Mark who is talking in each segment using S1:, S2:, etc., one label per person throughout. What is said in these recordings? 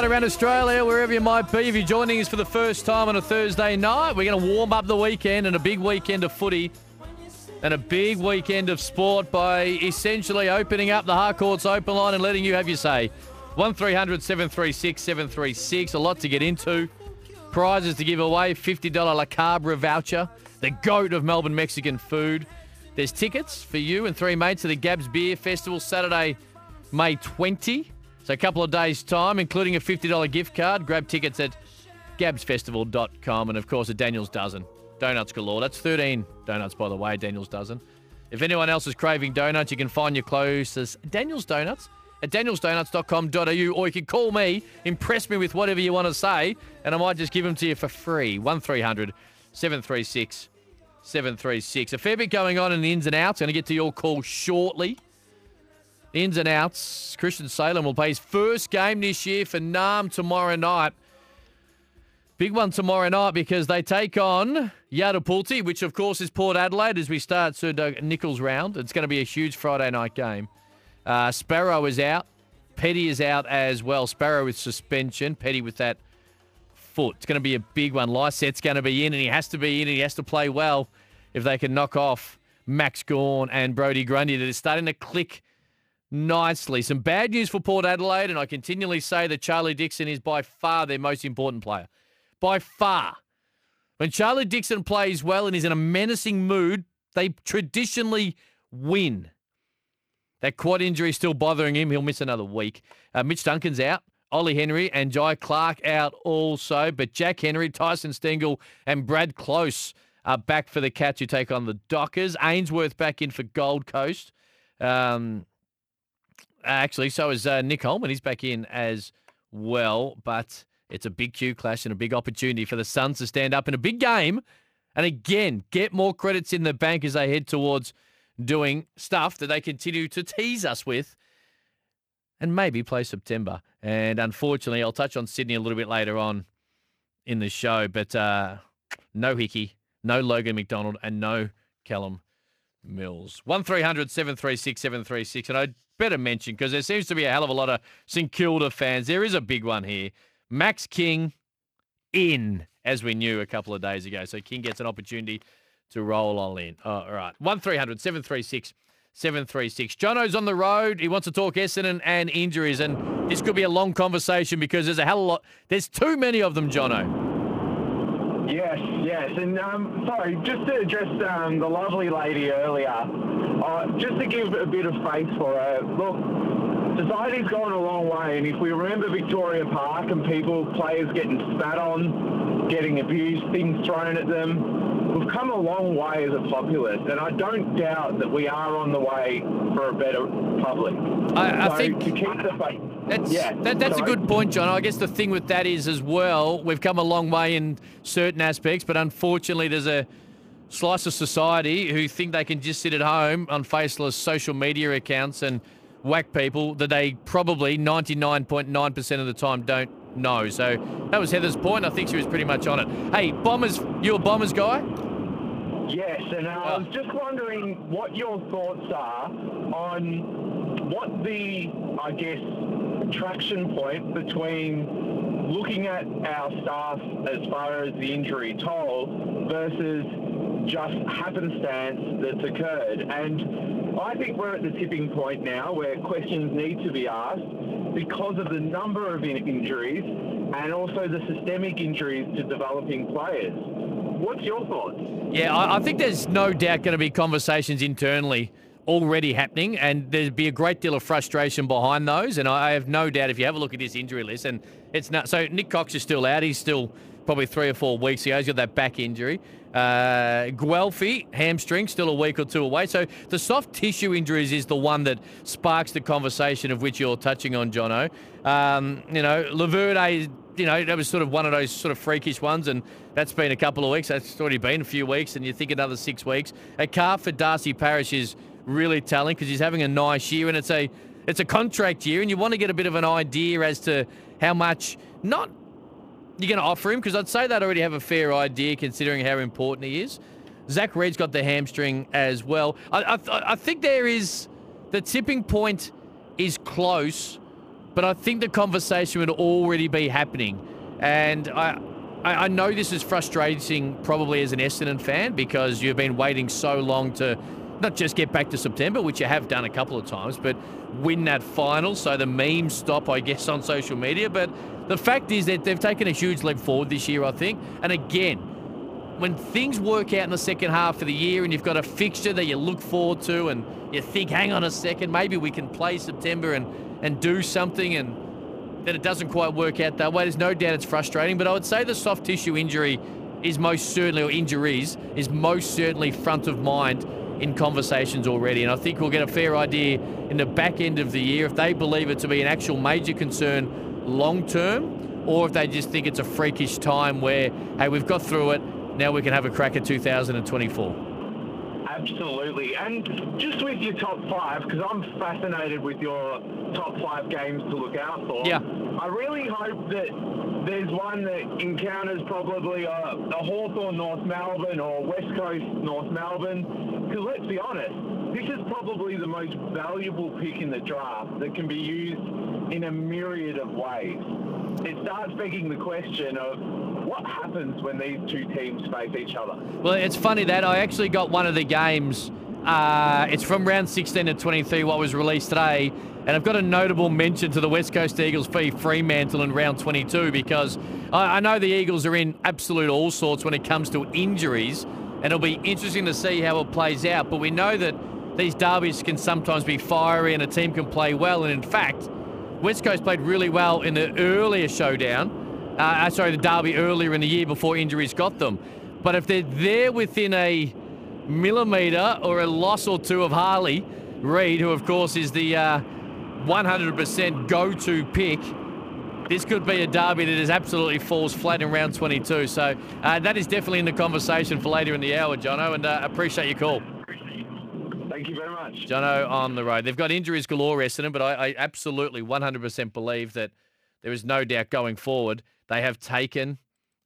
S1: Right around Australia, wherever you might be, if you're joining us for the first time on a Thursday night, we're going to warm up the weekend and a big weekend of footy and a big weekend of sport by essentially opening up the Harcourts open line and letting you have your say. 1300 736 736, a lot to get into. Prizes to give away $50 La Cabra voucher, the goat of Melbourne Mexican food. There's tickets for you and three mates to the Gabs Beer Festival Saturday, May 20. So a couple of days' time, including a $50 gift card. Grab tickets at gabsfestival.com and, of course, a Daniel's Dozen. Donuts galore. That's 13 donuts, by the way, Daniel's Dozen. If anyone else is craving donuts, you can find your closest Daniel's Donuts at danielsdonuts.com.au or you can call me, impress me with whatever you want to say, and I might just give them to you for free. 1300 736 736. A fair bit going on in the ins and outs. Going to get to your call shortly. Ins and outs. Christian Salem will play his first game this year for Narrm tomorrow night. Big one tomorrow night because they take on Yartapuulti, which of course is Port Adelaide as we start Sir Doug Nicholls round. It's going to be a huge Friday night game. Uh, Sparrow is out. Petty is out as well. Sparrow with suspension. Petty with that foot. It's going to be a big one. Lyset's going to be in, and he has to be in, and he has to play well if they can knock off Max Gawn and Brodie Grundy. That is starting to click nicely. Some bad news for Port Adelaide, and I continually say that Charlie Dixon is by far their most important player. By far. When Charlie Dixon plays well and is in a menacing mood, they traditionally win. That quad injury is still bothering him. He'll miss another week. Uh, Mitch Duncan's out. Ollie Henry and Jai Clark out also. But Jack Henry, Tyson Stengel, and Brad Close are back for the Cats who take on the Dockers. Ainsworth back in for Gold Coast. Um, actually, so is uh, Nick Holman. He's back in as well. But it's a big Q clash and a big opportunity for the Suns to stand up in a big game. And again, get more credits in the bank as they head towards doing stuff that they continue to tease us with and maybe play September. And unfortunately, I'll touch on Sydney a little bit later on in the show, but uh, no Hickey, no Logan McDonald, and no Callum Mills. 1300 736 736. And I'd better mention, because there seems to be a hell of a lot of St Kilda fans, there is a big one here. Max King in, as we knew a couple of days ago. So King gets an opportunity to roll all in. Oh, all right. 1300 736 736. Jono's on the road. He wants to talk Essendon and injuries. And this could be a long conversation because there's a hell of a lot. There's too many of them, Jono.
S2: Yes, yes. And um, sorry, just to address um, the lovely lady earlier, uh, just to give a bit of face for her. Look, society's gone a long way, and if we remember Victoria Park and people, players getting spat on, getting abused, things thrown at them, we've come a long way as a populace, and I don't doubt that we are on the way for a better public.
S1: I- I
S2: So
S1: think-
S2: to keep the faith.
S1: That's,
S2: yeah,
S1: that, that's a good point, John. I guess the thing with that is as well, we've come a long way in certain aspects, but unfortunately, there's a slice of society who think they can just sit at home on faceless social media accounts and whack people that they probably 99.9% of the time don't know. So that was Heather's point. I think she was pretty much on it. Hey, Bombers, you a Bombers guy?
S2: Yes, and uh, I
S1: Oh.
S2: was just wondering what your thoughts are on what the, I guess, traction point between looking at our staff as far as the injury toll versus just happenstance that's occurred. And I think we're at the tipping point now where questions need to be asked because of the number of in- injuries and also the systemic injuries to developing players what's your thoughts?
S1: Yeah, I, I think there's no doubt going to be conversations internally already happening, and there'd be a great deal of frustration behind those. And I have no doubt if you have a look at this injury list, and it's not so Nick Cox is still out. He's still probably three or four weeks ago. He's got that back injury. Uh, Guelfi, hamstring, still a week or two away. So the soft tissue injuries is the one that sparks the conversation of which you're touching on, Jono. Um, you know, Laverde, you know, that was sort of one of those sort of freakish ones, and that's been a couple of weeks. That's already been a few weeks, and you think another six weeks. A calf for Darcy Parish is really telling because he's having a nice year, and it's a it's a contract year, and you want to get a bit of an idea as to how much not you're going to offer him? Because I'd say they'd already have a fair idea considering how important he is. Zach Reid's got the hamstring as well. I, I, I think there is the tipping point is close, but I think the conversation would already be happening. And I, I know this is frustrating probably as an Essendon fan because you've been waiting so long to not just get back to September, which you have done a couple of times, but win that final. So the memes stop, I guess, on social media. But the fact is that they've taken a huge leap forward this year, I think. And again, when things work out in the second half of the year and you've got a fixture that you look forward to and you think, hang on a second, maybe we can play September and, and do something and then it doesn't quite work out that way. There's no doubt it's frustrating, but I would say the soft tissue injury is most certainly, or injuries, is most certainly front of mind in conversations already. And I think we'll get a fair idea in the back end of the year if they believe it to be an actual major concern long term, or if they just think it's a freakish time where, hey, we've got through it, now we can have a crack at 2024.
S2: Absolutely. And just with your top five, because I'm fascinated with your top five games to look out for.
S1: Yeah.
S2: I really hope that there's one that encounters probably a, a Hawthorn North Melbourne or West Coast North Melbourne. Because let's be honest, this is probably the most valuable pick in the draft that can be used in a myriad of ways. It starts begging the question of what happens when these two teams face each other.
S1: Well, it's funny that I actually got one of the games. Uh, it's from round 16 to 23, what was released today. And I've got a notable mention to the West Coast Eagles v Fremantle in round 22 because I, I know the Eagles are in absolute all sorts when it comes to injuries. And it'll be interesting to see how it plays out. But we know that these derbies can sometimes be fiery and a team can play well. And in fact, West Coast played really well in the earlier showdown. Uh, uh, sorry, the derby earlier in the year before injuries got them. But if they're there within a millimetre or a loss or two of Harley Reid, who of course is the uh, 100% go-to pick, this could be a derby that is absolutely falls flat in round 22. So uh, that is definitely in the conversation for later in the hour, Jono, and uh, appreciate your call.
S2: Thank you very much.
S1: Jono on the road. They've got injuries galore, Essendon, but I, I absolutely 100% believe that there is no doubt going forward they have taken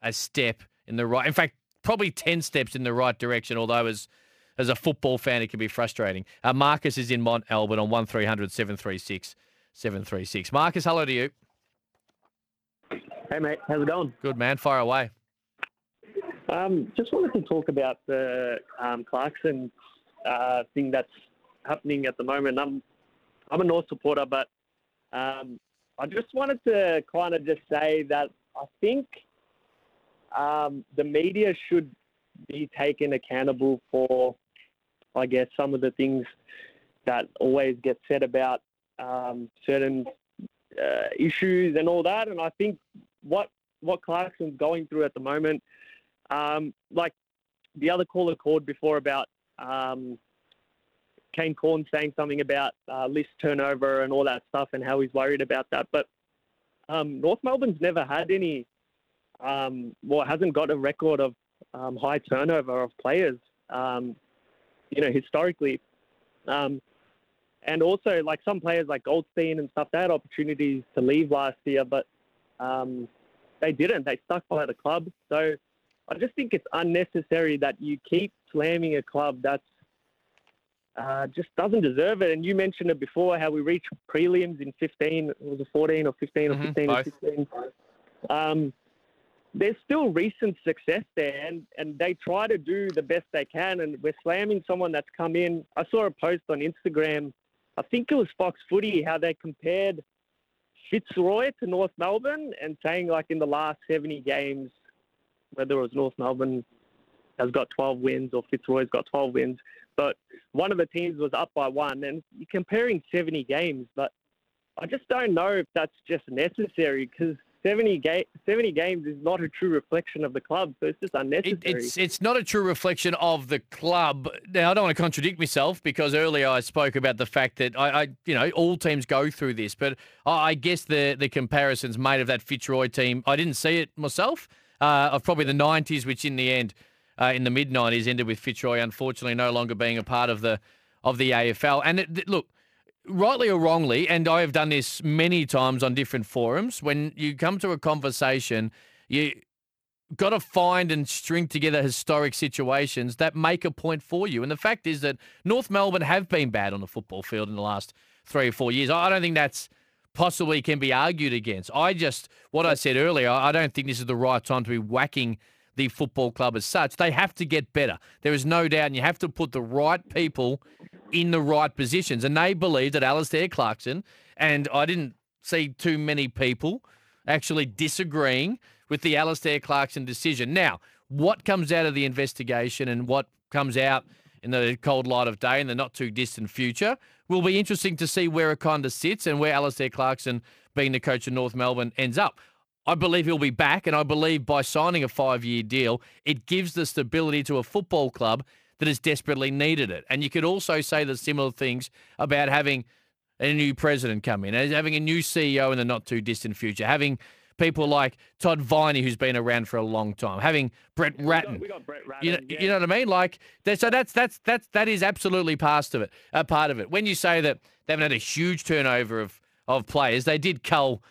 S1: a step in the right. In fact, probably 10 steps in the right direction, although as as a football fan, it can be frustrating. Uh, Marcus is in Mont Albert on 1300 736 736. Marcus, hello to you.
S3: Hey, mate. How's it going?
S1: Good, man. Fire away.
S3: Um, just wanted to talk about the um, Clarkson uh, thing that's happening at the moment. I'm I'm a North supporter, but um, I just wanted to kind of just say that I think um, the media should be taken accountable for, I guess, some of the things that always get said about um, certain uh, issues and all that. And I think what what Clarkson's going through at the moment, um, like the other caller called before about um, Kane Cornes saying something about uh, list turnover and all that stuff and how he's worried about that. But um, North Melbourne's never had any, um, well, hasn't got a record of um, high turnover of players, um, you know, historically. Um, and also, like some players like Goldstein and stuff, they had opportunities to leave last year, but um, they didn't. They stuck by the club. So I just think it's unnecessary that you keep slamming a club that's uh, just doesn't deserve it. And you mentioned it before how we reached prelims in 15, was it 14 or 15 or
S1: Mhm,
S3: 15 or 16? Um, there's still recent success there, and, and they try to do the best they can. And we're slamming someone that's come in. I saw a post on Instagram, I think it was Fox Footy, how they compared Fitzroy to North Melbourne and saying, like, in the last 70 games, whether it was North Melbourne has got 12 wins or Fitzroy's got 12 wins. But one of the teams was up by one, and you're comparing 70 games. But I just don't know if that's just necessary because 70, ga- 70 games is not a true reflection of the club, so it's just unnecessary.
S1: It, it's it's not a true reflection of the club. Now I don't want to contradict myself because earlier I spoke about the fact that I, I you know all teams go through this, but I, I guess the the comparisons made of that Fitzroy team, I didn't see it myself. Uh, of probably the '90s, which in the end, uh, in the mid '90s, ended with Fitzroy unfortunately no longer being a part of the of the AFL. And it, look, rightly or wrongly, and I have done this many times on different forums, when you come to a conversation, you got to find and string together historic situations that make a point for you. And the fact is that North Melbourne have been bad on the football field in the last three or four years. I don't think that's possibly can be argued against. I just, what I said earlier, I don't think this is the right time to be whacking the football club as such. They have to get better. There is no doubt, and you have to put the right people in the right positions. And they believe that Alastair Clarkson, and I didn't see too many people actually disagreeing with the Alastair Clarkson decision. Now, what comes out of the investigation and what comes out in the cold light of day in the not too distant future will be interesting to see where of sits and where Alastair Clarkson, being the coach of North Melbourne, ends up. I believe he'll be back, and I believe by signing a five year deal, it gives the stability to a football club that has desperately needed it. And you could also say the similar things about having a new president come in, having a new CEO in the not too distant future, having people like Todd Viney, who's been around for a long time, having Brett Ratten.
S3: We got, we got Brett Ratten.
S1: You know,
S3: yeah.
S1: you know what I mean? Like, so that's that's that's that is absolutely part of it. A part of it. When you say that they haven't had a huge turnover of of players, they did cull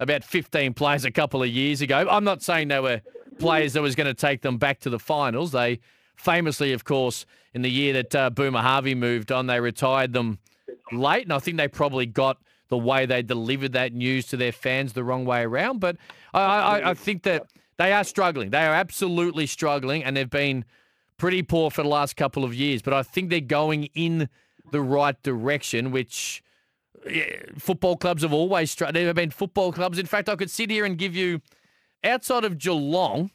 S1: about 15 players a couple of years ago. I'm not saying they were players that was going to take them back to the finals. They famously, of course, in the year that uh, Boomer Harvey moved on, they retired them late, and I think they probably got the way they delivered that news to their fans the wrong way around. But I, I, I think that they are struggling. They are absolutely struggling, and they've been pretty poor for the last couple of years. But I think they're going in the right direction, which football clubs have always struggled. There have been football clubs. In fact, I could sit here and give you, outside of Geelong,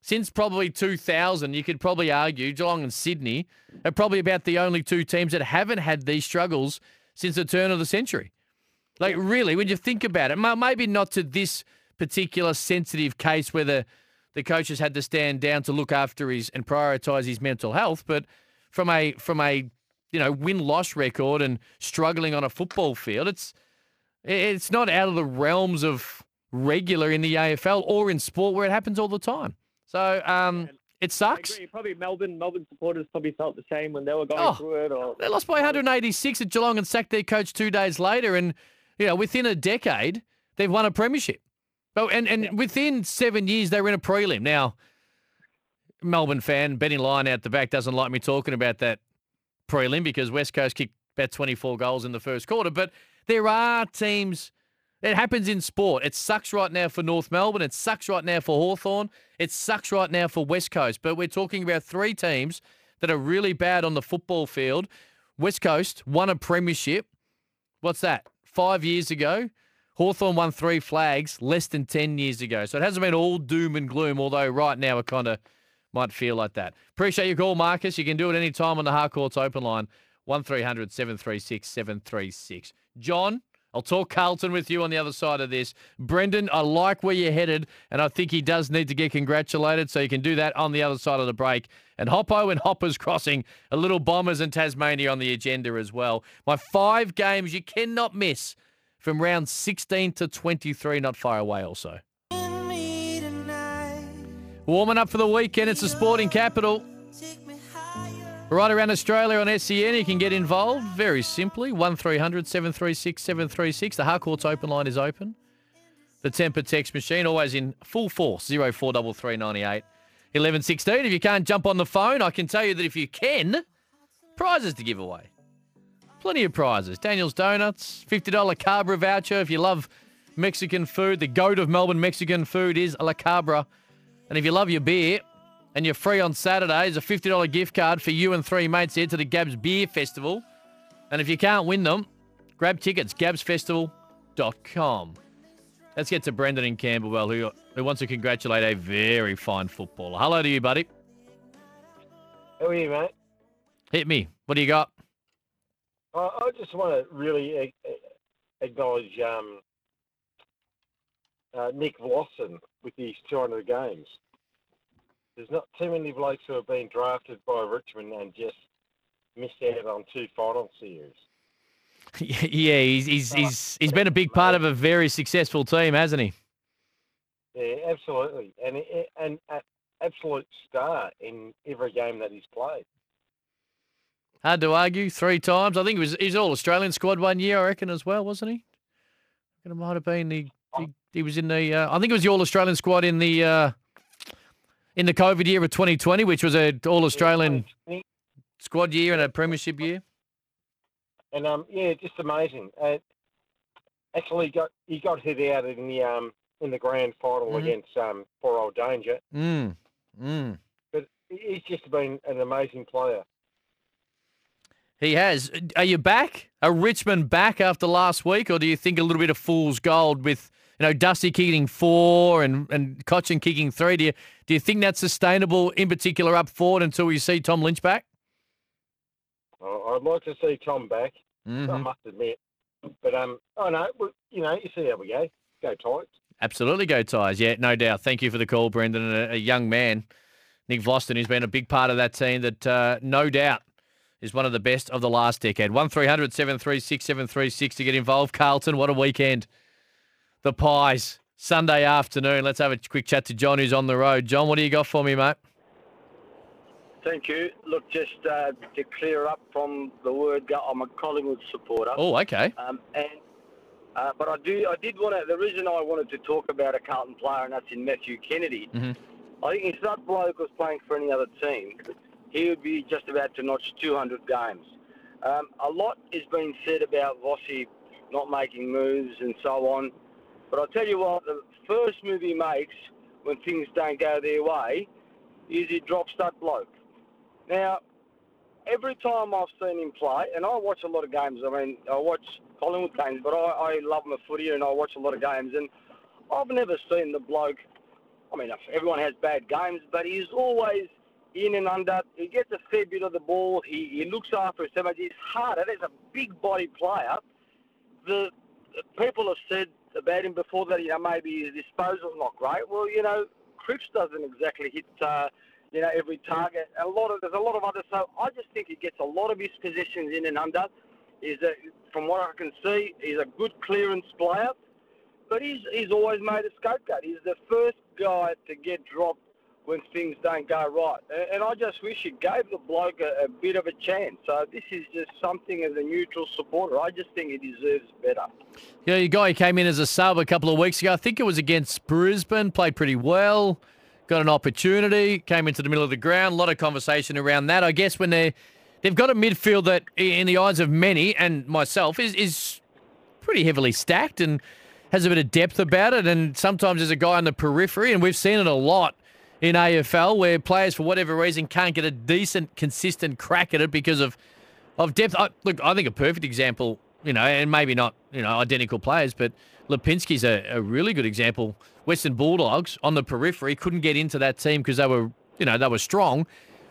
S1: since probably 2000, you could probably argue Geelong and Sydney are probably about the only two teams that haven't had these struggles since the turn of the century. Like, really, when you think about it, maybe not to this particular sensitive case where the, the coach has had to stand down to look after his and prioritise his mental health, but from a from a you know win loss record and struggling on a football field, it's it's not out of the realms of regular in the AFL or in sport where it happens all the time. So um, it sucks.
S3: Probably Melbourne Melbourne supporters probably felt the same when they were going
S1: Oh.
S3: through it. Or
S1: They lost by 186 at Geelong and sacked their coach two days later, and you know within a decade they've won a premiership. Oh, and and within seven years they were in a prelim. Now, Melbourne fan Benny Lyon out the back doesn't like me talking about that prelim because West Coast kicked about 24 goals in the first quarter. But there are teams. It happens in sport. It sucks right now for North Melbourne. It sucks right now for Hawthorn. It sucks right now for West Coast. But we're talking about three teams that are really bad on the football field. West Coast won a premiership. What's that? Five years ago. Hawthorn won three flags less than 10 years ago. So it hasn't been all doom and gloom, although right now we're kind of might feel like that. Appreciate your call, Marcus. You can do it any time on the Harcourts open line, 1300 736 736. John, I'll talk Carlton with you on the other side of this. Brendan, I like where you're headed, and I think he does need to get congratulated, so you can do that on the other side of the break. And Hoppo and Hoppers Crossing, a little Bombers and Tasmania on the agenda as well. My five games you cannot miss from round 16 to 23, not far away also. Warming up for the weekend, it's the sporting capital. Right around Australia on SEN, you can get involved very simply. 1300 736 736. The Harcourts open line is open. The temper text machine always in full force 043398 1116. If you can't jump on the phone, I can tell you that if you can, prizes to give away. Plenty of prizes. Daniel's Donuts, $50 Cabra voucher. If you love Mexican food, the goat of Melbourne Mexican food is La Cabra. And if you love your beer and you're free on Saturdays, a $50 gift card for you and three mates here to the Gabs Beer Festival. And if you can't win them, grab tickets, gabsfestival.com. Let's get to Brendan in Camberwell, who, who wants to congratulate a very fine footballer. Hello to you, buddy.
S4: How are you, mate?
S1: Hit me. What do you got?
S4: I, I just want to really acknowledge um, uh, Nick Vlastuin with his 200 games. There's not too many blokes who have been drafted by Richmond and just missed out on two final series.
S1: yeah, he's he's he's he's been a big part of a very successful team, hasn't he?
S4: Yeah, absolutely, and an absolute star in every game that he's played.
S1: Hard to argue. Three times. I think he was he's all Australian squad one year, I reckon, as well, wasn't he? It might have been the he, was in the uh, I think it was the All Australian squad in the uh, in the COVID year of 2020, which was a All Australian squad year and a premiership year.
S4: And um, yeah, just amazing. Uh, actually, got he got hit out in the um in the grand final
S1: Mhm.
S4: against um poor old Danger,
S1: Mm. Mm.
S4: but he's just been an amazing player.
S1: He has. Are you back? Are Richmond back after last week, or do you think a little bit of fool's gold with you know Dusty kicking four and and Cochin kicking three? Do you do you think that's sustainable in particular up forward until we see Tom Lynch back?
S4: I- I'd like to see Tom back. I
S1: Mhm.
S4: must admit, but um, oh no, well, you know, you see how we go. Go tight.
S1: Absolutely, go ties. Yeah, no doubt. Thank you for the call, Brendan. A, a young man, Nick Vlastuin, who's been a big part of that team that uh, no doubt is one of the best of the last decade. 1300 736 736 to get involved. Carlton, what a weekend. The Pies, Sunday afternoon. Let's have a quick chat to John, who's on the road. John, what do you got for me, mate?
S5: Thank you. Look, just uh, to clear up from the word go, I'm a Collingwood supporter.
S1: Oh, okay.
S5: Um, and uh, but I do, I did want to. The reason I wanted to talk about a Carlton player, and that's in Matthew Kennedy.
S1: Mhm.
S5: I think if that bloke was playing for any other team, he would be just about to notch 200 games. Um, a lot is being said about Vossi not making moves and so on. But I'll tell you what, the first move he makes when things don't go their way is he drops that bloke. Now, every time I've seen him play, and I watch a lot of games. I mean, I watch Collingwood games, but I, I love my footy and I watch a lot of games. And I've never seen the bloke. I mean, everyone has bad games, but he's always in and under. He gets a fair bit of the ball. He, he looks after his teammates. He's harder. He's a big body player. The, the people have said about him before that you know maybe his disposal's not great. Well, you know, Cripps doesn't exactly hit. Uh, you know, every target. A lot of there's a lot of others. So I just think he gets a lot of his positions in and under. Is that from what I can see, he's a good clearance player, but he's he's always made a scapegoat. He's the first guy to get dropped when things don't go right, and I just wish it gave the bloke a, a bit of a chance. So this is just something as a neutral supporter. I just think he deserves better.
S1: Yeah, your guy came in as a sub a couple of weeks ago. I think it was against Brisbane. Played pretty well. Got an opportunity. Came into the middle of the ground. A lot of conversation around that. I guess when they they've got a midfield that, in the eyes of many and myself, is is pretty heavily stacked and has a bit of depth about it. And sometimes there's a guy on the periphery, and we've seen it a lot in AFL where players, for whatever reason, can't get a decent, consistent crack at it because of of depth. I, look, I think a perfect example, you know, and maybe not, you know, identical players, but Lipinski's a, a really good example. Western Bulldogs on the periphery couldn't get into that team because they were, you know, they were strong.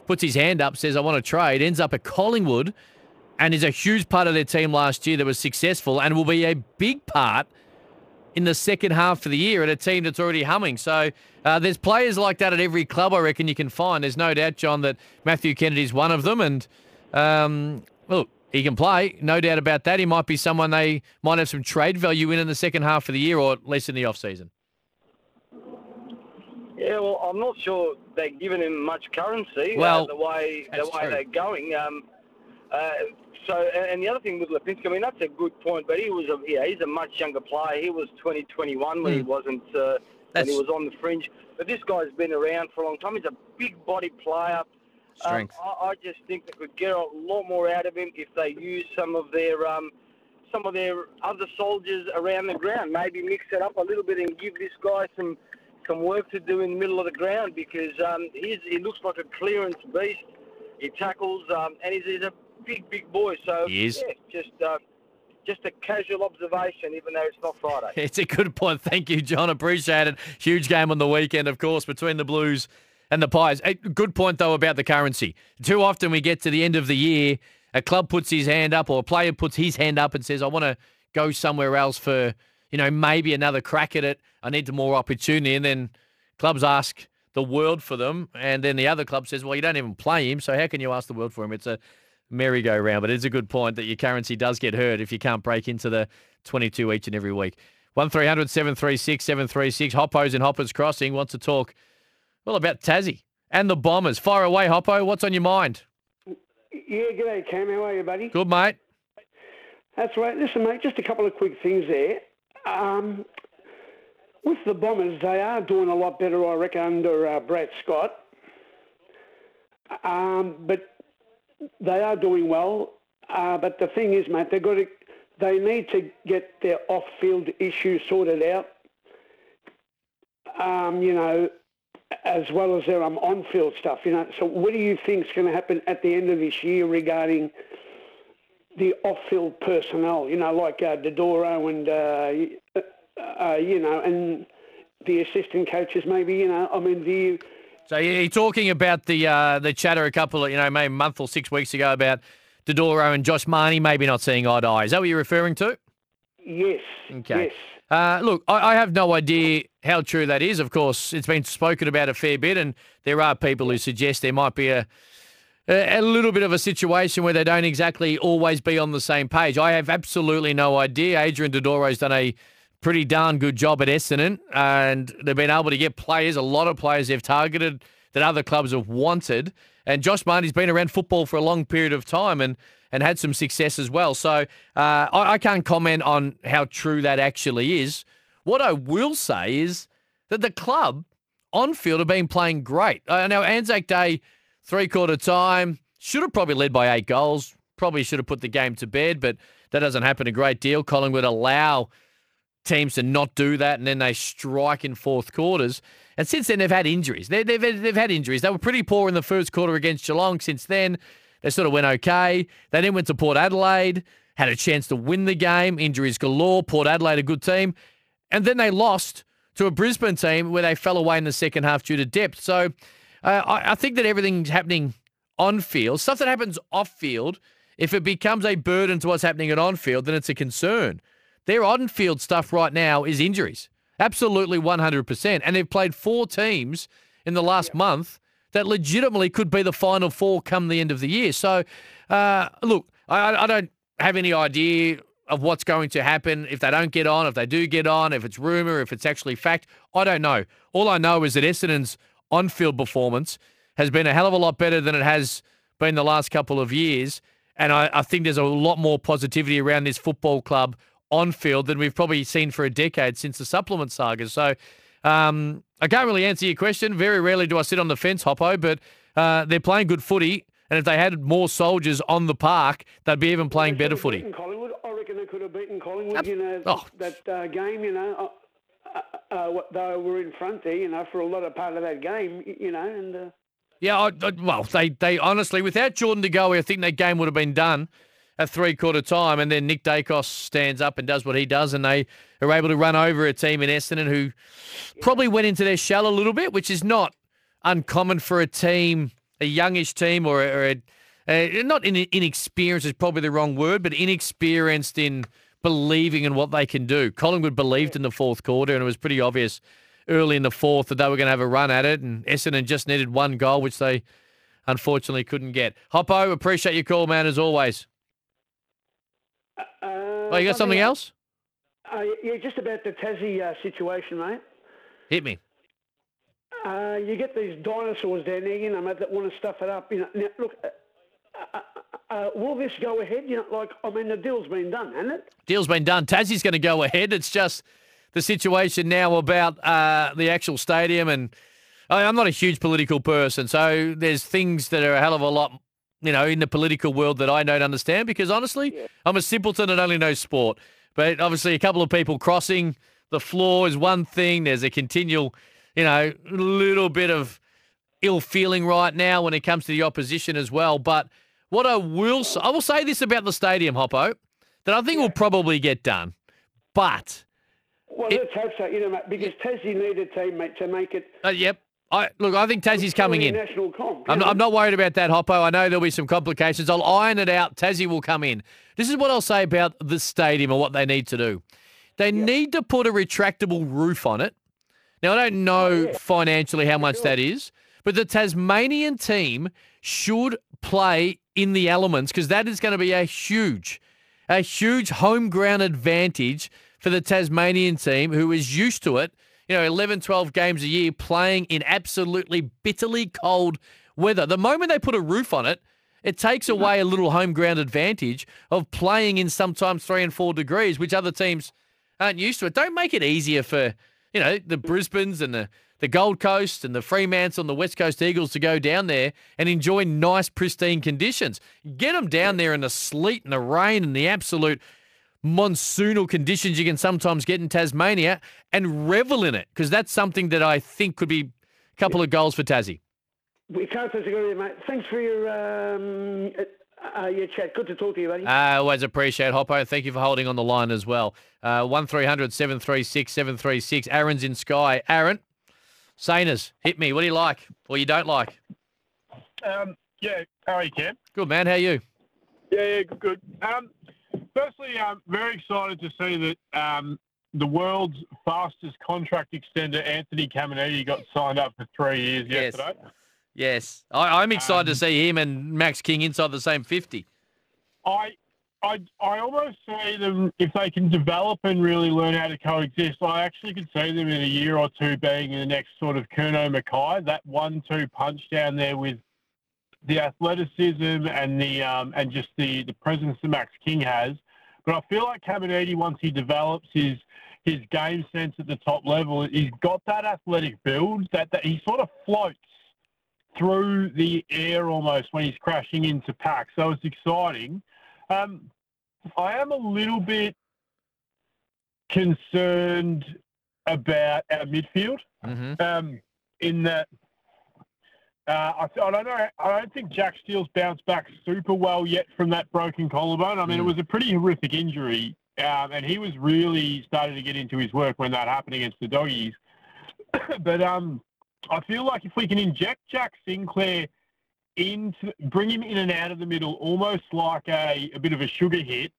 S1: Puts his hand up, says, I want to trade, ends up at Collingwood and is a huge part of their team last year that was successful and will be a big part in the second half of the year at a team that's already humming. So uh, there's players like that at every club, I reckon you can find. There's no doubt, John, that Matthew Kennedy's one of them. And um, look, he can play, no doubt about that. He might be someone they might have some trade value in in the second half of the year or at least in the off season.
S5: Yeah, well, I'm not sure they're giving him much currency.
S1: Well,
S5: uh, the way the way
S1: true.
S5: they're going. Um, uh, so, and, the other thing with Lipinski, I mean, that's a good point. But he was a yeah, he's a much younger player. He was 2021 when he
S1: Hmm.
S5: wasn't uh, when
S1: That's-
S5: he was on the fringe. But this guy's been around for a long time. He's a big body player.
S1: Strength.
S5: Um, I, I just think they could get a lot more out of him if they use some of their um, some of their other soldiers around the ground. Maybe mix it up a little bit and give this guy some some work to do in the middle of the ground because um, he's, he looks like a clearance beast. He tackles um, and he's, he's a big, big boy. So
S1: He is.
S5: yeah, just uh, just a casual observation, even though it's not Friday.
S1: It's a good point. Thank you, John. Appreciate it. Huge game on the weekend, of course, between the Blues and the Pies. Eh, Good point, though, about the currency. Too often we get to the end of the year, a club puts his hand up or a player puts his hand up and says, I want to go somewhere else for, you know, maybe another crack at it. I need more opportunity. And then clubs ask the world for them. And then the other club says, well, you don't even play him. So how can you ask the world for him? It's a merry-go-round. But it's a good point that your currency does get hurt if you can't break into the 22 each and every week. 1300 736 736. Hoppos and Hoppers Crossing wants to talk, well, about Tassie and the Bombers. Fire away, Hoppo. What's on your mind?
S6: Yeah, g'day, Cam. How are you, buddy?
S1: Good, mate.
S6: That's right. Listen, mate, just a couple of quick things there. Um, with the Bombers, they are doing a lot better, I reckon, under uh, Brad Scott. Um, but they are doing well. Uh, but the thing is, mate, they've got to, they need to get their off-field issues sorted out. Um, you know, as well as their um, on-field stuff. You know, so what do you think is going to happen at the end of this year regarding the off-field personnel? You know, like uh, Dodoro and uh, uh, you know, and the assistant coaches. Maybe you know. I mean, do you?
S1: So you're talking about the uh, the chatter a couple of, you know, maybe a month or six weeks ago about Dodoro and Josh Mahoney maybe not seeing eye to eye. Is that what you're referring to?
S6: Yes.
S1: Okay.
S6: Yes.
S1: Uh, look, I, I have no idea how true that is. Of course, it's been spoken about a fair bit, and there are people who suggest there might be a a a little bit of a situation where they don't exactly always be on the same page. I have absolutely no idea. Adrian Dodoro's done a pretty darn good job at Essendon, and they've been able to get players, a lot of players they've targeted that other clubs have wanted. And Josh Mahoney's been around football for a long period of time and, and had some success as well. So uh, I, I can't comment on how true that actually is. What I will say is that the club on field have been playing great. Uh, now, Anzac Day, three quarter time, should have probably led by eight goals. Probably should have put the game to bed, but that doesn't happen a great deal. Collingwood allow teams to not do that, and then they strike in fourth quarters. And since then, they've had injuries. They, they've, they've had injuries. They were pretty poor in the first quarter against Geelong. Since then, they sort of went okay. They then went to Port Adelaide, had a chance to win the game. Injuries galore. Port Adelaide, a good team. And then they lost to a Brisbane team where they fell away in the second half due to depth. So uh, I, I think that everything's happening on field. Stuff that happens off field, if it becomes a burden to what's happening at on field, then it's a concern. Their on field stuff right now is injuries. Absolutely 100%. And they've played four teams in the last month that legitimately could be the final four come the end of the year. So, uh, look, I, I don't have any idea of what's going to happen if they don't get on, if they do get on, if it's rumour, if it's actually fact. I don't know. All I know is that Essendon's on field performance has been a hell of a lot better than it has been the last couple of years. And I, I think there's a lot more positivity around this football club on field than we've probably seen for a decade since the supplement saga. So um, I can't really answer your question. Very rarely do I sit on the fence, Hoppo, but uh, they're playing good footy. And if they had more soldiers on the park, they'd be even playing better footy.
S6: Collingwood. I reckon they could have beaten Collingwood. You know
S1: Oh.
S6: that uh, game. You know, uh, uh, uh, they were in front there. You know, for a lot of part of that game. You know, and. Uh,
S1: Yeah, I, I, well, they, they honestly, without Jordan De Goey, I think that game would have been done at three quarter time. And then Nick Daicos stands up and does what he does, and they are able to run over a team in Essendon who probably went into their shell a little bit, which is not uncommon for a team, a youngish team, or, or a, a, not in, inexperienced is probably the wrong word, but inexperienced in believing in what they can do. Collingwood believed in the fourth quarter, and it was pretty obvious early in the fourth that they were going to have a run at it, and Essendon just needed one goal, which they unfortunately couldn't get. Hoppo, appreciate your call, man, as always.
S6: Uh,
S1: Oh, you got something else?
S6: Uh, yeah, just about the Tassie uh, situation, mate.
S1: Hit me.
S6: Uh, you get these dinosaurs down there, you know, mate, that want to stuff it up. You know, now, look, uh, uh, uh, will this go ahead? You know, like, I mean, the deal's been done, hasn't it?
S1: Deal's been done. Tassie's going to go ahead. It's just the situation now about uh, the actual stadium, and I- I'm not a huge political person, so there's things that are a hell of a lot, you know, in the political world that I don't understand because honestly, I'm a simpleton and only know sport. But obviously, a couple of people crossing the floor is one thing. There's a continual, you know, little bit of ill feeling right now when it comes to the opposition as well. But what I will, I will say this about the stadium, Hoppo, that I think will probably get done. But
S6: Well,
S1: It-
S6: let's hope so, you know, because Tassie need a team, mate, to make it
S1: uh, yep, I look. I think Tassie's coming in.
S6: National comp.
S1: I'm not, I'm not worried about that, Hoppo. I know there'll be some complications. I'll iron it out. Tassie will come in. This is what I'll say about the stadium and what they need to do. They need to put a retractable roof on it. Now, I don't know oh, financially how much that is, but the Tasmanian team should play in the elements because that is going to be a huge, a huge home ground advantage for the Tasmanian team who is used to it. You know, 11, 12 games a year playing in absolutely bitterly cold weather. The moment they put a roof on it, it takes mm-hmm. away a little home ground advantage of playing in sometimes three and four degrees, which other teams aren't used to it. Don't make it easier for, you know, the mm. Brisbanes and the, the Gold Coast and the Fremantle and the West Coast Eagles to go down there and enjoy nice, pristine conditions. Get them down there in the sleet and the rain and the absolute monsoonal conditions you can sometimes get in Tasmania and revel in it because that's something that I think could be a couple of goals for Tassie.
S6: We can't disagree with you, mate. Thanks for your um, uh, your chat. Good to talk to you, buddy.
S1: I always appreciate Hoppo. Thank you for holding on the line as well. Uh, 1300 736 736. Aaron's in Sky. Aaron, Saners, hit me. What do you like or you don't like?
S7: Um, yeah, how are you, Cam?
S1: Good, man. How are you?
S7: Yeah, yeah, good, good. Um, firstly, I'm very excited to see that um, the world's fastest contract extender, Anthony Caminiti, got signed up for three years
S1: Yes.
S7: yesterday.
S1: Yes. I, I'm excited to
S7: Um,
S1: see him and Max King inside the same 50.
S7: I, I, I almost see them if they can develop and really learn how to coexist. I actually could see them in a year or two being in the next sort of Curnow McKay, that one-two punch down there with the athleticism and the um, and just the the presence that Max King has. But I feel like Caminiti, once he develops his his game sense at the top level, he's got that athletic build that, that he sort of floats through the air almost when he's crashing into packs. So it's exciting. Um, I am a little bit concerned about our midfield.
S1: Mm-hmm.
S7: Um, in that, uh, I, I don't know. I don't think Jack Steele's bounced back super well yet from that broken collarbone. I mean, it was a pretty horrific injury, um, and he was really starting to get into his work when that happened against the doggies. but um, I feel like if we can inject Jack Sinclair into, bring him in and out of the middle, almost like a, a bit of a sugar hit,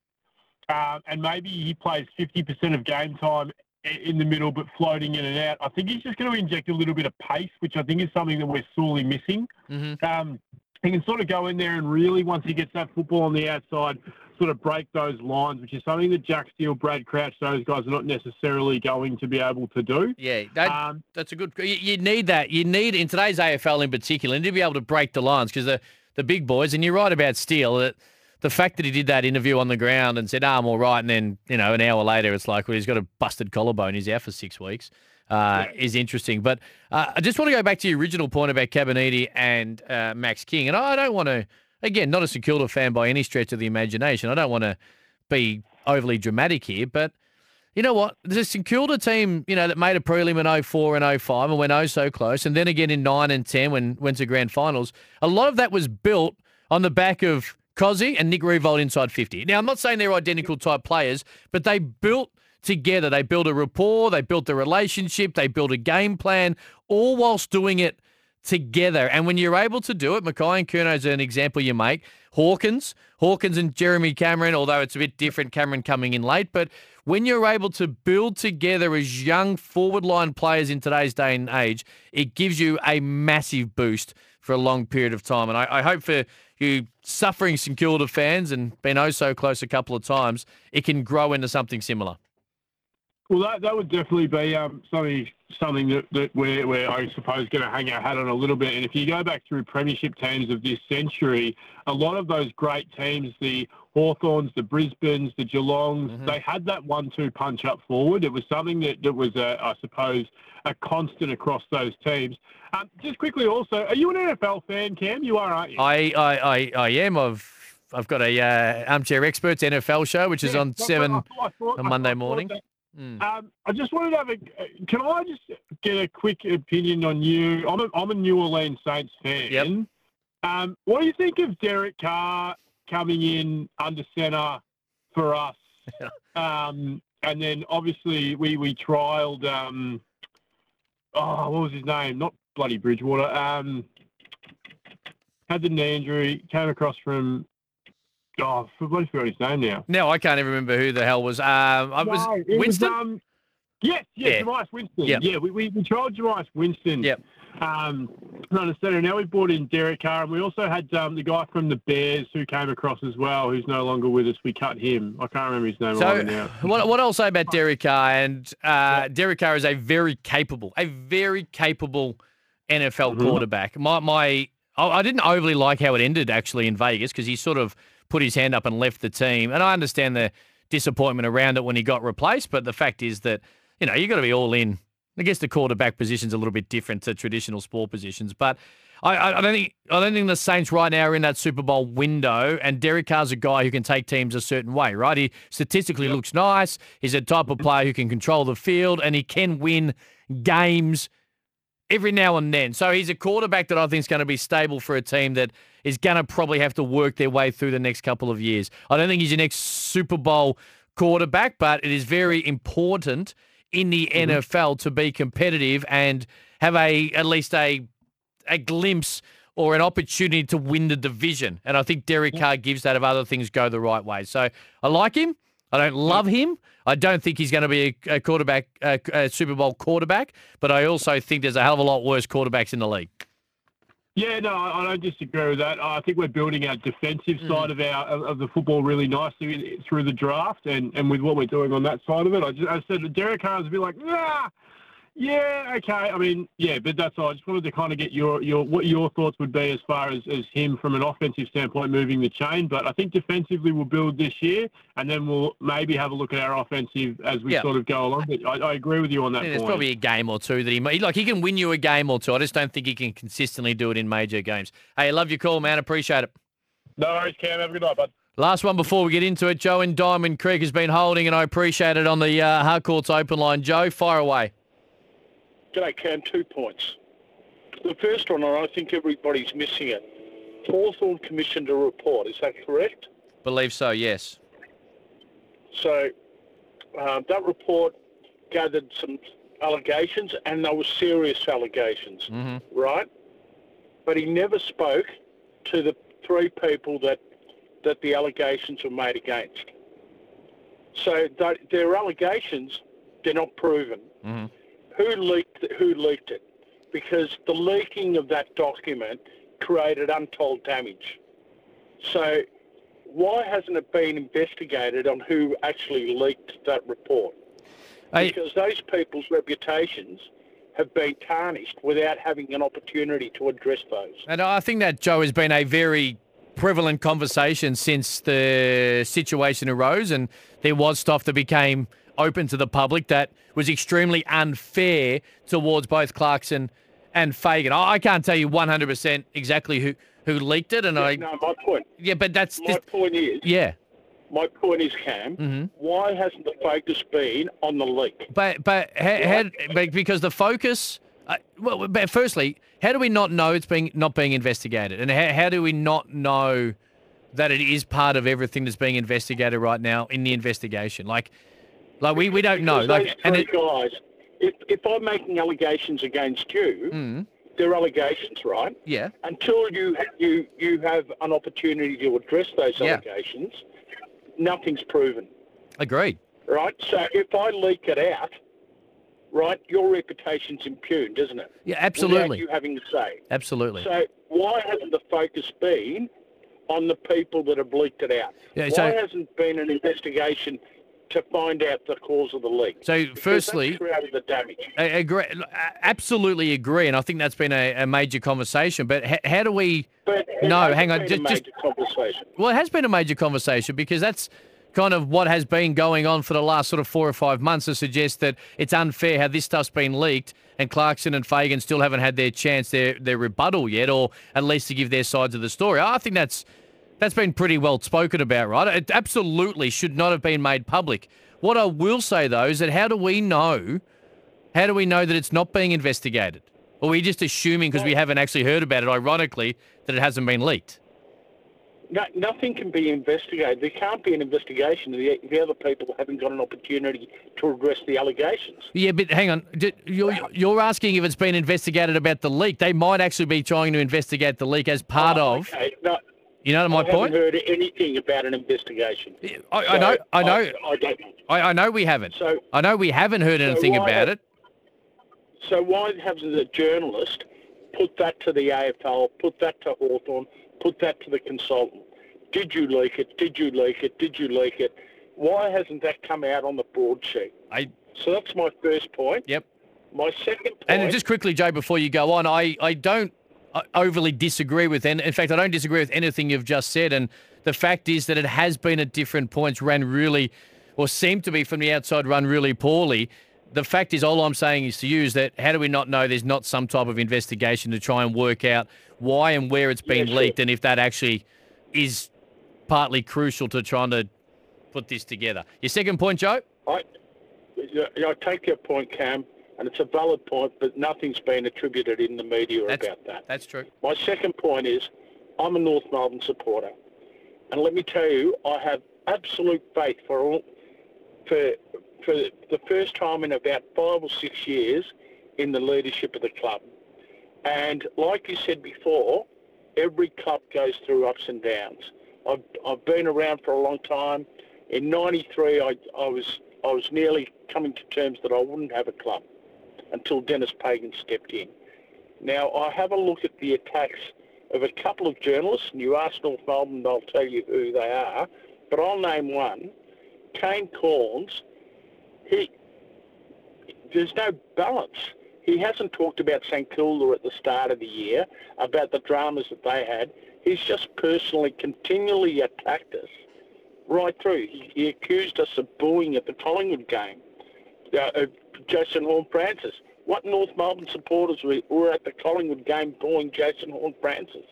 S7: um, and maybe he plays 50% of game time in the middle, but floating in and out. I think he's just going to inject a little bit of pace, which I think is something that we're sorely missing.
S1: Mm-hmm.
S7: Um, he can sort of go in there and really, once he gets that football on the outside, sort of break those lines, which is something that Jack Steele, Brad Crouch, those guys are not necessarily going to be able to do.
S1: Yeah, that,
S7: Um,
S1: that's a good. You, you need that. You need in today's AFL in particular, you need to be able to break the lines because the the big boys. And you're right about Steele. That the fact that he did that interview on the ground and said, "Ah, "I'm all right," and then you know an hour later it's like, "Well, he's got a busted collarbone. He's out for six weeks." Uh, Is interesting, but uh, I just want to go back to your original point about Caminiti and uh, Max King, and I don't want to, again, not a St Kilda fan by any stretch of the imagination. I don't want to be overly dramatic here, but you know what? There's a St Kilda team, you know, that made a prelim in 04 and 05 and went oh so close, and then again in 9 and 10 when went to grand finals. A lot of that was built on the back of Cozzy and Nick Riewoldt inside 50. Now, I'm not saying they're identical type players, but they built together. They built a rapport, they built a relationship, they built a game plan, all whilst doing it together. And when you're able to do it, McKay and Curnow is an example you make. Hawkins, Hawkins and Jeremy Cameron, although it's a bit different, Cameron coming in late, but when you're able to build together as young forward line players in today's day and age, it gives you a massive boost for a long period of time. And I, I hope for you suffering St Kilda fans and been oh so close a couple of times, it can grow into something similar.
S7: Well, that, that would definitely be um, something something that, that we're, we're, I suppose, going to hang our hat on a little bit. And if you go back through premiership teams of this century, a lot of those great teams, the Hawthorns, the Brisbanes, the Geelongs, they had that one-two punch up forward. It was something that, that was, uh, I suppose, a constant across those teams. Um, just quickly also, are you an NFL fan, Cam? You are, aren't you?
S1: I, I, I, I am. I've I've got a uh, armchair experts NFL show, which is
S7: Yeah,
S1: on
S7: that's
S1: seven
S7: I thought- I thought-
S1: on Monday morning. Mm.
S7: Um, I just wanted to have a. Can I just get a quick opinion on you? I'm a, I'm a New Orleans Saints fan.
S1: Yep.
S7: Um, what do you think of Derek Carr coming in under centre for us? um, and then obviously we we trialed. Um, oh, what was his name? Not bloody Bridgewater. Um, had the knee injury, came across from. Oh, I bloody forgot his name now.
S1: Now I can't even remember who the hell was. Um, I was
S7: No, was,
S1: Winston.
S7: um, yes, yes,
S1: Yeah.
S7: Winston.
S1: Yep.
S7: Yeah, we, we, we tried Jarius Winston.
S1: Yep.
S7: Um, on the centre. Now we brought in Derek Carr, and we also had um, the guy from the Bears who came across as well, who's no longer with us. We cut him. I can't remember his name
S1: So,
S7: either now.
S1: what, what I'll say about Derek Carr, and uh, Derek Carr is a very capable, a very capable NFL
S7: Mm-hmm.
S1: quarterback. My, my, I I didn't overly like how it ended actually in Vegas because he sort of put his hand up and left the team. And I understand the disappointment around it when he got replaced, but the fact is that you know you got to be all in. I guess the quarterback position's a little bit different to traditional sport positions, but. I, I I don't think I don't think the Saints right now are in that Super Bowl window, and Derek Carr's a guy who can take teams a certain way, right? He statistically looks nice. He's a type of player who can control the field, and he can win games every now and then. So he's a quarterback that I think is going to be stable for a team that is going to probably have to work their way through the next couple of years. I don't think he's your next Super Bowl quarterback, but it is very important in the mm-hmm. NFL to be competitive and have a at least a a glimpse or an opportunity to win the division. And I think Derek Carr gives that if other things go the right way. So I like him. I don't love him. I don't think he's going to be a, a quarterback, a, a Super Bowl quarterback, but I also think there's a hell of a lot worse quarterbacks in the league.
S7: Yeah, no, I don't disagree with that. I think we're building our defensive
S1: Mm.
S7: side of our of the football really nicely through the draft, and, and with what we're doing on that side of it. I just I said Derek Carr's a bit like, nah, yeah, okay. I mean, yeah, but that's all. I just wanted to kind of get your your what your thoughts would be as far as, as him from an offensive standpoint moving the chain. But I think defensively we'll build this year, and then we'll maybe have a look at our offensive as we sort of go along. But I, I agree with you on that
S1: Yeah, There's
S7: point.
S1: probably a game or two that he might, like. He can win you a game or two. I just don't think he can consistently do it in major games. Hey, love your call, man. Appreciate it.
S7: no worries, Cam. Have a good night, bud.
S1: Last one before we get into it. Joe in Diamond Creek has been holding, and I appreciate it on the uh, Harcourts open line. Joe, fire away.
S8: G'day, Cam. Two points. The first one, and I think everybody's missing it. Hawthorn commissioned a report. Is that correct?
S1: Believe so, yes.
S8: So um, that report gathered some allegations, and they were serious allegations,
S1: hmm
S8: right? But he never spoke to the three people that that the allegations were made against. So th- their allegations, they're not proven.
S1: hmm
S8: who leaked who leaked it? Because the leaking of that document created untold damage. So why hasn't it been investigated on who actually leaked that report?
S1: Hey,
S8: because those people's reputations have been tarnished without having an opportunity to address those.
S1: And I think that Joe has been a very prevalent conversation since the situation arose, and there was stuff that became open to the public that was extremely unfair towards both Clarkson and Fagan. I can't tell you 100% exactly who who leaked it, and I
S8: no my point
S1: yeah, but that's
S8: my
S1: just,
S8: point is
S1: yeah.
S8: my point is cam
S1: Mhm.
S8: why hasn't the focus been on the leak
S1: But but ha- because the focus. Uh, well, but firstly, how do we not know it's being not being investigated, and how, how do we not know that it is part of everything that's being investigated right now in the investigation? Like, like we, we don't know. Like, and it,
S8: guys, if, if I'm making allegations against you,
S1: Mm,
S8: they're allegations, right?
S1: yeah,
S8: Until you you you have an opportunity to address those
S1: Yeah.
S8: allegations, nothing's proven,
S1: agreed.
S8: right? So if I leak it out, right, your reputation's impugned, isn't it?
S1: Yeah,
S8: Without
S1: absolutely,
S8: you having a say.
S1: absolutely.
S8: So why hasn't the focus been on the people that have leaked it out?
S1: Yeah,
S8: why
S1: so-
S8: hasn't been an investigation to find out the cause of the leak?
S1: So, firstly,
S8: created the damage.
S1: I agree, absolutely agree, and I think that's been a, a major conversation. But ha- how do we?
S8: But
S1: No, hang on, just-
S8: a
S1: just-
S8: conversation.
S1: Well, it has been a major conversation because that's kind of what has been going on for the last sort of four or five months to suggest that it's unfair how this stuff's been leaked and Clarkson and Fagan still haven't had their chance, their their rebuttal yet, or at least to give their sides of the story. I think that's that's been pretty well spoken about, right? It absolutely should not have been made public. What I will say though is that how do we know? How do we know that it's not being investigated? Or are we just assuming because we haven't actually heard about it, ironically, that it hasn't been leaked?
S8: no, nothing can be investigated. There can't be an investigation if the, the other people haven't got an opportunity to address the allegations.
S1: Yeah, but hang on. You're, you're asking if it's been investigated about the leak. They might actually be trying to investigate the leak as part
S8: Oh,
S1: of.
S8: Okay, no,
S1: You know my
S8: I
S1: point?
S8: haven't heard anything about an investigation.
S1: I, I know. I know.
S8: I, I don't know.
S1: I, I know we haven't.
S8: So-
S1: I know we haven't heard anything
S8: why
S1: about
S8: have-
S1: it.
S8: So why hasn't the journalist put that to the AFL, put that to Hawthorn, put that to the consultant? Did you leak it? Did you leak it? Did you leak it? Why hasn't that come out on the broadsheet?
S1: I.
S8: So that's my first point.
S1: Yep.
S8: My second point.
S1: And just quickly, Jay, before you go on, I, I don't overly disagree with, and in fact, I don't disagree with anything you've just said. And the fact is that it has been at different points ran really, or seemed to be from the outside run really poorly. The fact is, all I'm saying is to you is that how do we not know there's not some type of investigation to try and work out why and where it's been
S8: Yeah, sure.
S1: leaked, and if that actually is partly crucial to trying to put this together. Your second point, Joe?
S8: I, I take your point, Cam, and it's a valid point, but nothing's been attributed in the media
S1: That's-
S8: about that.
S1: That's true.
S8: My second point is I'm a North Melbourne supporter. And let me tell you, I have absolute faith for all, for, for the first time in about five or six years in the leadership of the club. And like you said before, every club goes through ups and downs. I've, I've been around for a long time. In '93, I, I was I was nearly coming to terms that I wouldn't have a club until Dennis Pagan stepped in. Now I have a look at the attacks of a couple of journalists, and you ask North Melbourne, they'll tell you who they are. But I'll name one, Kane Cornes. He there's no balance. He hasn't talked about St Kilda at the start of the year, about the dramas that they had. He's just personally continually attacked us right through. He, he accused us of booing at the Collingwood game. Uh, uh, Jason Horne-Francis. What North Melbourne supporters were, were at the Collingwood game booing Jason Horne-Francis?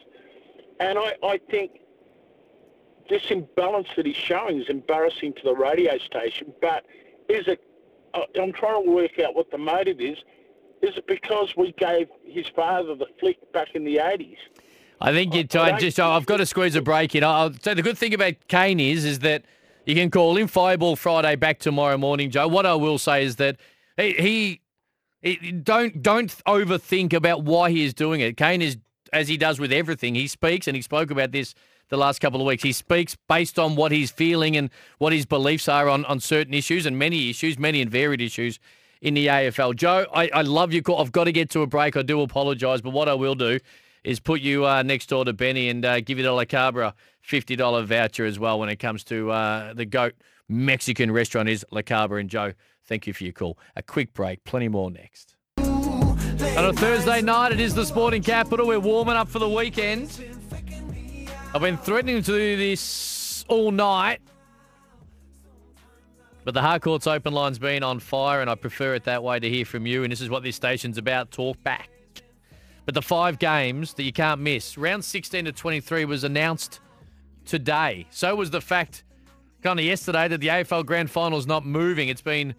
S8: And I, I think this imbalance that he's showing is embarrassing to the radio station. But is it? I'm trying to work out what the motive is. Is it because we gave his father the flick back in the 80s?
S1: I think you're
S8: don't
S1: Just I've got to squeeze a break in. I'll say the good thing about Kane is is that you can call him Fireball Friday back tomorrow morning, Joe. What I will say is that he, he, he don't don't overthink about why he is doing it. Kane is as he does with everything. He speaks, and he spoke about this the last couple of weeks. He speaks based on what he's feeling and what his beliefs are on, on certain issues and many issues, many and varied issues in the AFL. Joe, I, I love your call. I've got to get to a break. I do apologise, but what I will do is put you uh, next door to Benny and uh, give you the La Cabra $50 voucher as well when it comes to uh, the GOAT Mexican restaurant is La Cabra. And Joe, thank you for your call. A quick break, plenty more next. On a Thursday night, it is the sporting capital. We're warming up for the weekend. I've been threatening to do this all night, but the Harcourt's open line's been on fire, and I prefer it that way to hear from you. And this is what this station's about talk back. But the five games that you can't miss, round 16 to 23 was announced today. So was the fact kind of yesterday that the AFL Grand Final's not moving. It's been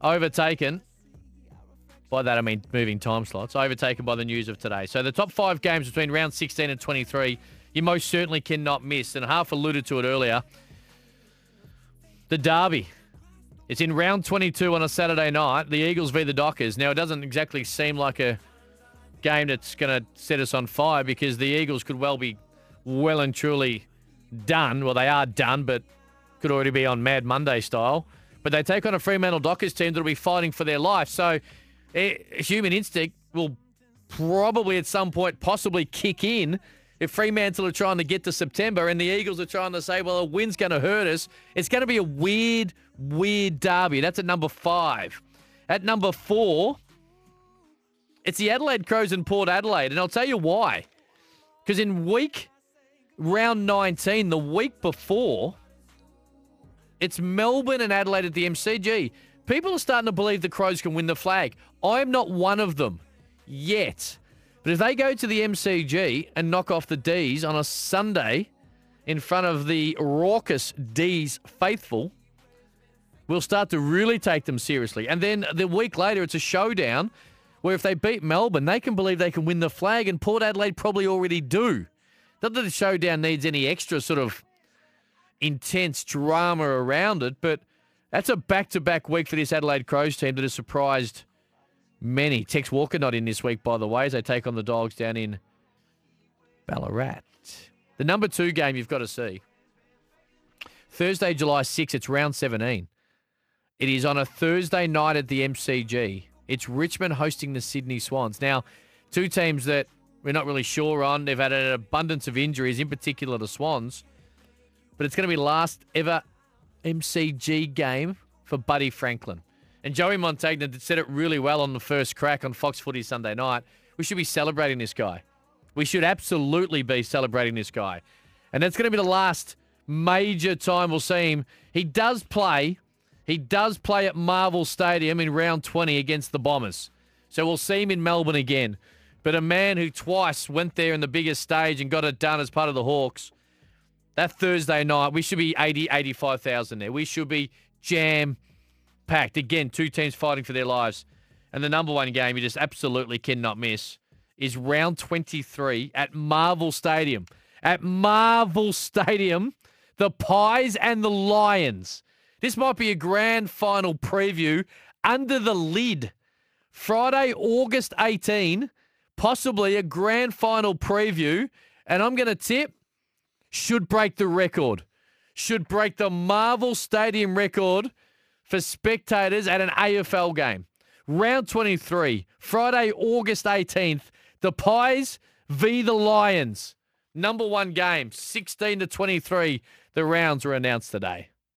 S1: overtaken. By that, I mean moving time slots, overtaken by the news of today. So the top five games between round 16 and 23, you most certainly cannot miss. And half alluded to it earlier. The Derby. It's in round 22 on a Saturday night. The Eagles v the Dockers. Now, it doesn't exactly seem like a game that's going to set us on fire because the Eagles could well be well and truly done. Well, they are done, but could already be on Mad Monday style. But they take on a Fremantle Dockers team that'll be fighting for their life. So, eh, human instinct will probably at some point possibly kick in if Fremantle are trying to get to September and the Eagles are trying to say, well, a win's going to hurt us. It's going to be a weird, weird derby. That's at number five. At number four, it's the Adelaide Crows and Port Adelaide. And I'll tell you why. Because in week round 19, the week before, it's Melbourne and Adelaide at the MCG. People are starting to believe the Crows can win the flag. I'm not one of them yet. But if they go to the MCG and knock off the D's on a Sunday in front of the raucous D's faithful, we'll start to really take them seriously. And then the week later, it's a showdown where if they beat Melbourne, they can believe they can win the flag, and Port Adelaide probably already do. Not that the showdown needs any extra sort of intense drama around it, but that's a back to back week for this Adelaide Crows team that has surprised many. Tex Walker not in this week, by the way, as they take on the Dogs down in Ballarat. The number two game you've got to see. Thursday, July 6th, it's round 17. It is on a Thursday night at the MCG. It's Richmond hosting the Sydney Swans. Now, two teams that we're not really sure on. They've had an abundance of injuries, in particular the Swans. But it's going to be last ever MCG game for Buddy Franklin. And Joey Montagna said it really well on the first crack on Fox Footy Sunday night. We should be celebrating this guy. We should absolutely be celebrating this guy. And that's going to be the last major time we'll see him. He does play. He does play at Marvel Stadium in round 20 against the Bombers. So we'll see him in Melbourne again. But a man who twice went there in the biggest stage and got it done as part of the Hawks, that Thursday night, we should be 80, 85,000 there. We should be jam packed. Again, two teams fighting for their lives. And the number one game you just absolutely cannot miss is round 23 at Marvel Stadium. At Marvel Stadium, the Pies and the Lions. This might be a grand final preview under the lid. Friday, August 18, possibly a grand final preview. And I'm going to tip should break the record. Should break the Marvel Stadium record for spectators at an AFL game. Round 23, Friday, August 18th. The Pies v the Lions. Number one game, 16 to 23. The rounds were announced today.